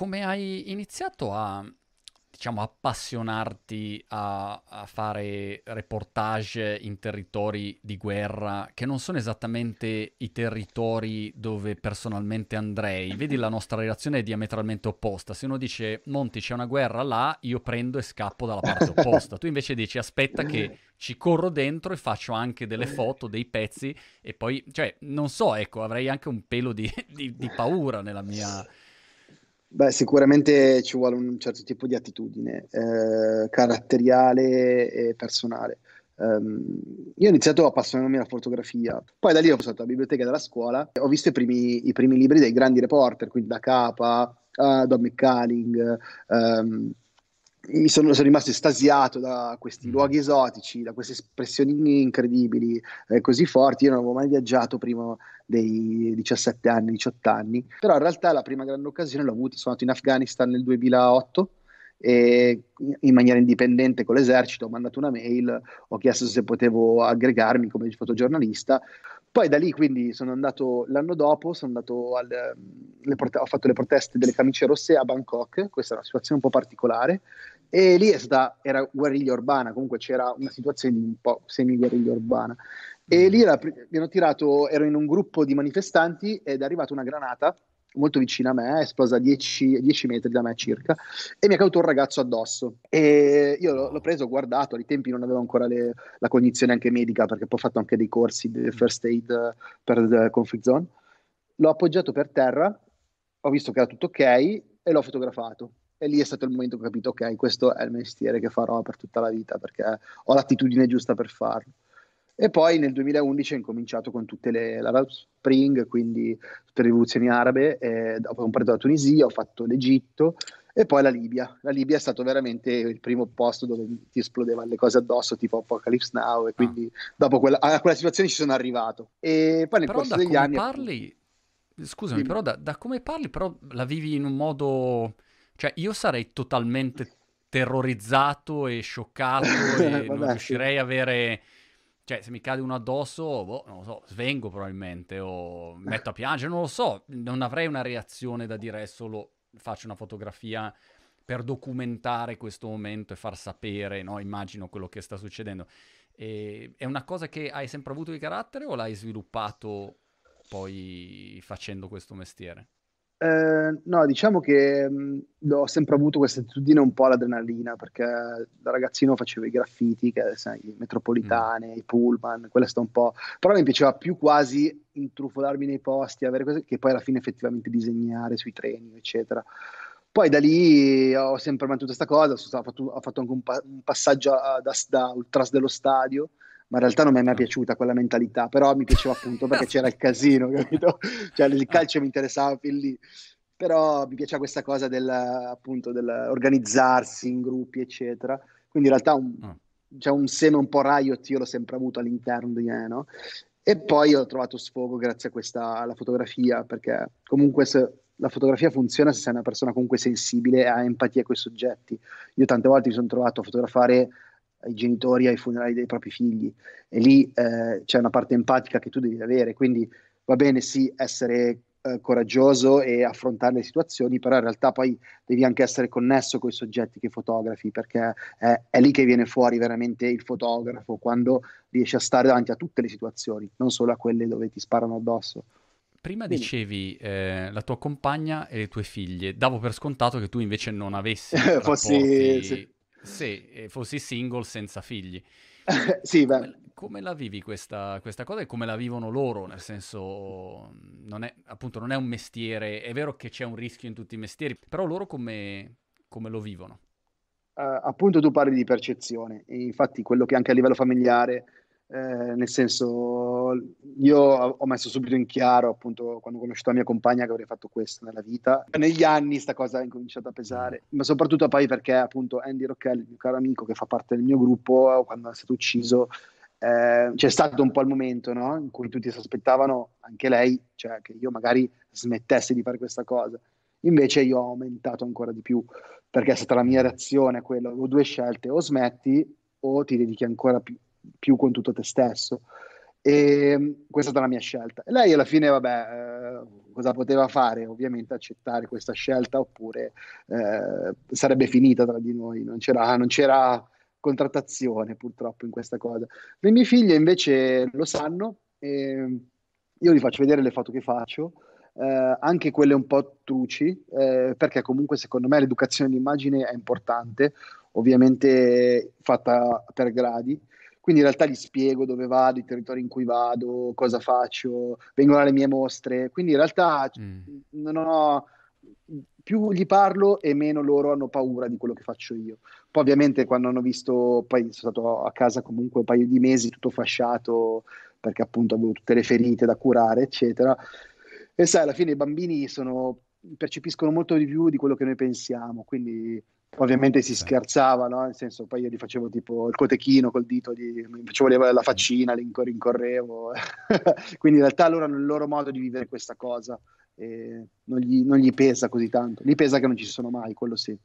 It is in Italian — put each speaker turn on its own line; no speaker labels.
come hai iniziato a diciamo, appassionarti a, a, fare reportage in territori di guerra che non sono esattamente i territori dove personalmente andrei. Vedi, la nostra relazione è diametralmente opposta. Se uno dice Monti c'è una guerra là, io prendo e scappo dalla parte opposta. Tu invece dici aspetta che ci corro dentro e faccio anche delle foto, dei pezzi e poi, cioè, non so, ecco, avrei anche un pelo di, di, di paura nella mia
Beh, sicuramente ci vuole un certo tipo di attitudine eh, caratteriale e personale. Um, io ho iniziato appassionandomi alla fotografia, poi da lì ho passato alla biblioteca della scuola e ho visto i primi, i primi libri dei grandi reporter, quindi da Capa, uh, Don McCalling, um, mi sono, sono, rimasto estasiato da questi mm. luoghi esotici, da queste espressioni incredibili, eh, così forti. Io non avevo mai viaggiato prima dei 17 anni, 18 anni, però in realtà la prima grande occasione l'ho avuta, sono andato in Afghanistan nel 2008 e in maniera indipendente con l'esercito ho mandato una mail, ho chiesto se potevo aggregarmi come fotogiornalista. Poi da lì quindi sono andato l'anno dopo, al, prote- ho fatto le proteste delle camicie rosse a Bangkok, questa è una situazione un po' particolare, e lì stata, era guerriglia urbana, comunque c'era una situazione di un po' semi-guerriglia urbana. E lì era, mi hanno tirato, ero in un gruppo di manifestanti ed è arrivata una granata molto vicina a me, è esplosa a 10, 10, metri da me circa, e mi è caduto un ragazzo addosso. E io l'ho, l'ho preso, ho guardato, ai tempi non avevo ancora le, la cognizione anche medica, perché poi ho fatto anche dei corsi di first aid per il conflict zone. L'ho appoggiato per terra, ho visto che era tutto ok e l'ho fotografato. E lì è stato il momento che ho capito, ok, questo è il mestiere che farò per tutta la vita, perché ho l'attitudine giusta per farlo. E poi nel 2011 ho incominciato con tutte le l'Arab Spring, quindi tutte le rivoluzioni arabe, eh, ho comprato la Tunisia, ho fatto l'Egitto e poi la Libia. La Libia è stato veramente il primo posto dove ti esplodevano le cose addosso, tipo Apocalypse Now, e quindi ah. dopo quella, a quella situazione ci sono arrivato. E poi nel
però
corso degli anni...
parli, scusami, però da, da come parli, però la vivi in un modo... Cioè, io sarei totalmente terrorizzato e scioccato e non riuscirei a avere cioè, se mi cade uno addosso, boh, non lo so, svengo probabilmente o metto a piangere, non lo so, non avrei una reazione da dire solo faccio una fotografia per documentare questo momento e far sapere, no? immagino quello che sta succedendo. E, è una cosa che hai sempre avuto di carattere o l'hai sviluppato poi facendo questo mestiere?
Eh, no, diciamo che mh, ho sempre avuto questa attitudine un po' all'adrenalina, perché da ragazzino facevo i graffiti, che, sai, i metropolitane, mm. i pullman, quella sta un po'... Però mi piaceva più quasi intrufolarmi nei posti, avere cose che poi alla fine effettivamente disegnare sui treni, eccetera. Poi da lì ho sempre mantenuto questa cosa, ho fatto, ho fatto anche un, pa- un passaggio a, da, da ultras dello stadio, ma in realtà non mi è mai piaciuta quella mentalità, però mi piaceva appunto perché c'era il casino, capito? Cioè il calcio mi interessava più lì, però mi piaceva questa cosa del, appunto, dell'organizzarsi in gruppi, eccetera. Quindi in realtà un, ah. c'è un seme un po' riot, io l'ho sempre avuto all'interno di me, no? E poi ho trovato sfogo grazie a questa, alla fotografia, perché comunque se, la fotografia funziona se sei una persona comunque sensibile e ha empatia con i soggetti. Io tante volte mi sono trovato a fotografare ai genitori ai funerali dei propri figli e lì eh, c'è una parte empatica che tu devi avere, quindi va bene sì essere eh, coraggioso e affrontare le situazioni, però in realtà poi devi anche essere connesso con i soggetti che fotografi, perché è, è lì che viene fuori veramente il fotografo, quando riesce a stare davanti a tutte le situazioni, non solo a quelle dove ti sparano addosso.
Prima Quindi. dicevi eh, la tua compagna e le tue figlie, davo per scontato che tu invece non avessi Fossi, sì se fossi single senza figli.
sì,
come, come, la vivi questa, questa, cosa e come la vivono loro? Nel senso, non è, appunto, non è un mestiere, è vero che c'è un rischio in tutti i mestieri, però loro come, come lo vivono?
Uh, appunto tu parli di percezione, infatti quello che anche a livello familiare eh, nel senso, io ho messo subito in chiaro, appunto, quando ho conosciuto la mia compagna che avrei fatto questo nella vita. Negli anni sta cosa è incominciata a pesare, ma soprattutto poi perché appunto Andy Rockel, il mio caro amico che fa parte del mio gruppo, quando è stato ucciso, eh, c'è stato un po' il momento no? in cui tutti si aspettavano, anche lei, cioè che io magari smettessi di fare questa cosa. Invece io ho aumentato ancora di più, perché è stata la mia reazione a quello. Ho due scelte, o smetti o ti dedichi ancora più, più con tutto te stesso. E questa è stata la mia scelta. E lei alla fine, vabbè, eh, cosa poteva fare? Ovviamente accettare questa scelta oppure eh, sarebbe finita tra di noi, non c'era, non c'era contrattazione purtroppo in questa cosa. Le mie figlie invece lo sanno e io gli faccio vedere le foto che faccio, eh, anche quelle un po' truci, eh, perché comunque secondo me l'educazione d'immagine è importante, ovviamente fatta per gradi. Quindi in realtà gli spiego dove vado, i territori in cui vado, cosa faccio, vengono alle mie mostre. Quindi in realtà mm. non ho, più gli parlo e meno loro hanno paura di quello che faccio io. Poi ovviamente quando hanno visto, poi sono stato a casa comunque un paio di mesi tutto fasciato perché appunto avevo tutte le ferite da curare, eccetera. E sai, alla fine i bambini sono, percepiscono molto di più di quello che noi pensiamo, quindi ovviamente si scherzava, no? Nel senso, poi io gli facevo tipo il cotechino col dito, gli, mi facevo la faccina, li rincorrevo. quindi in realtà loro hanno il loro modo di vivere questa cosa e non gli, non gli pesa così tanto. Gli pesa che non ci sono mai, quello sì.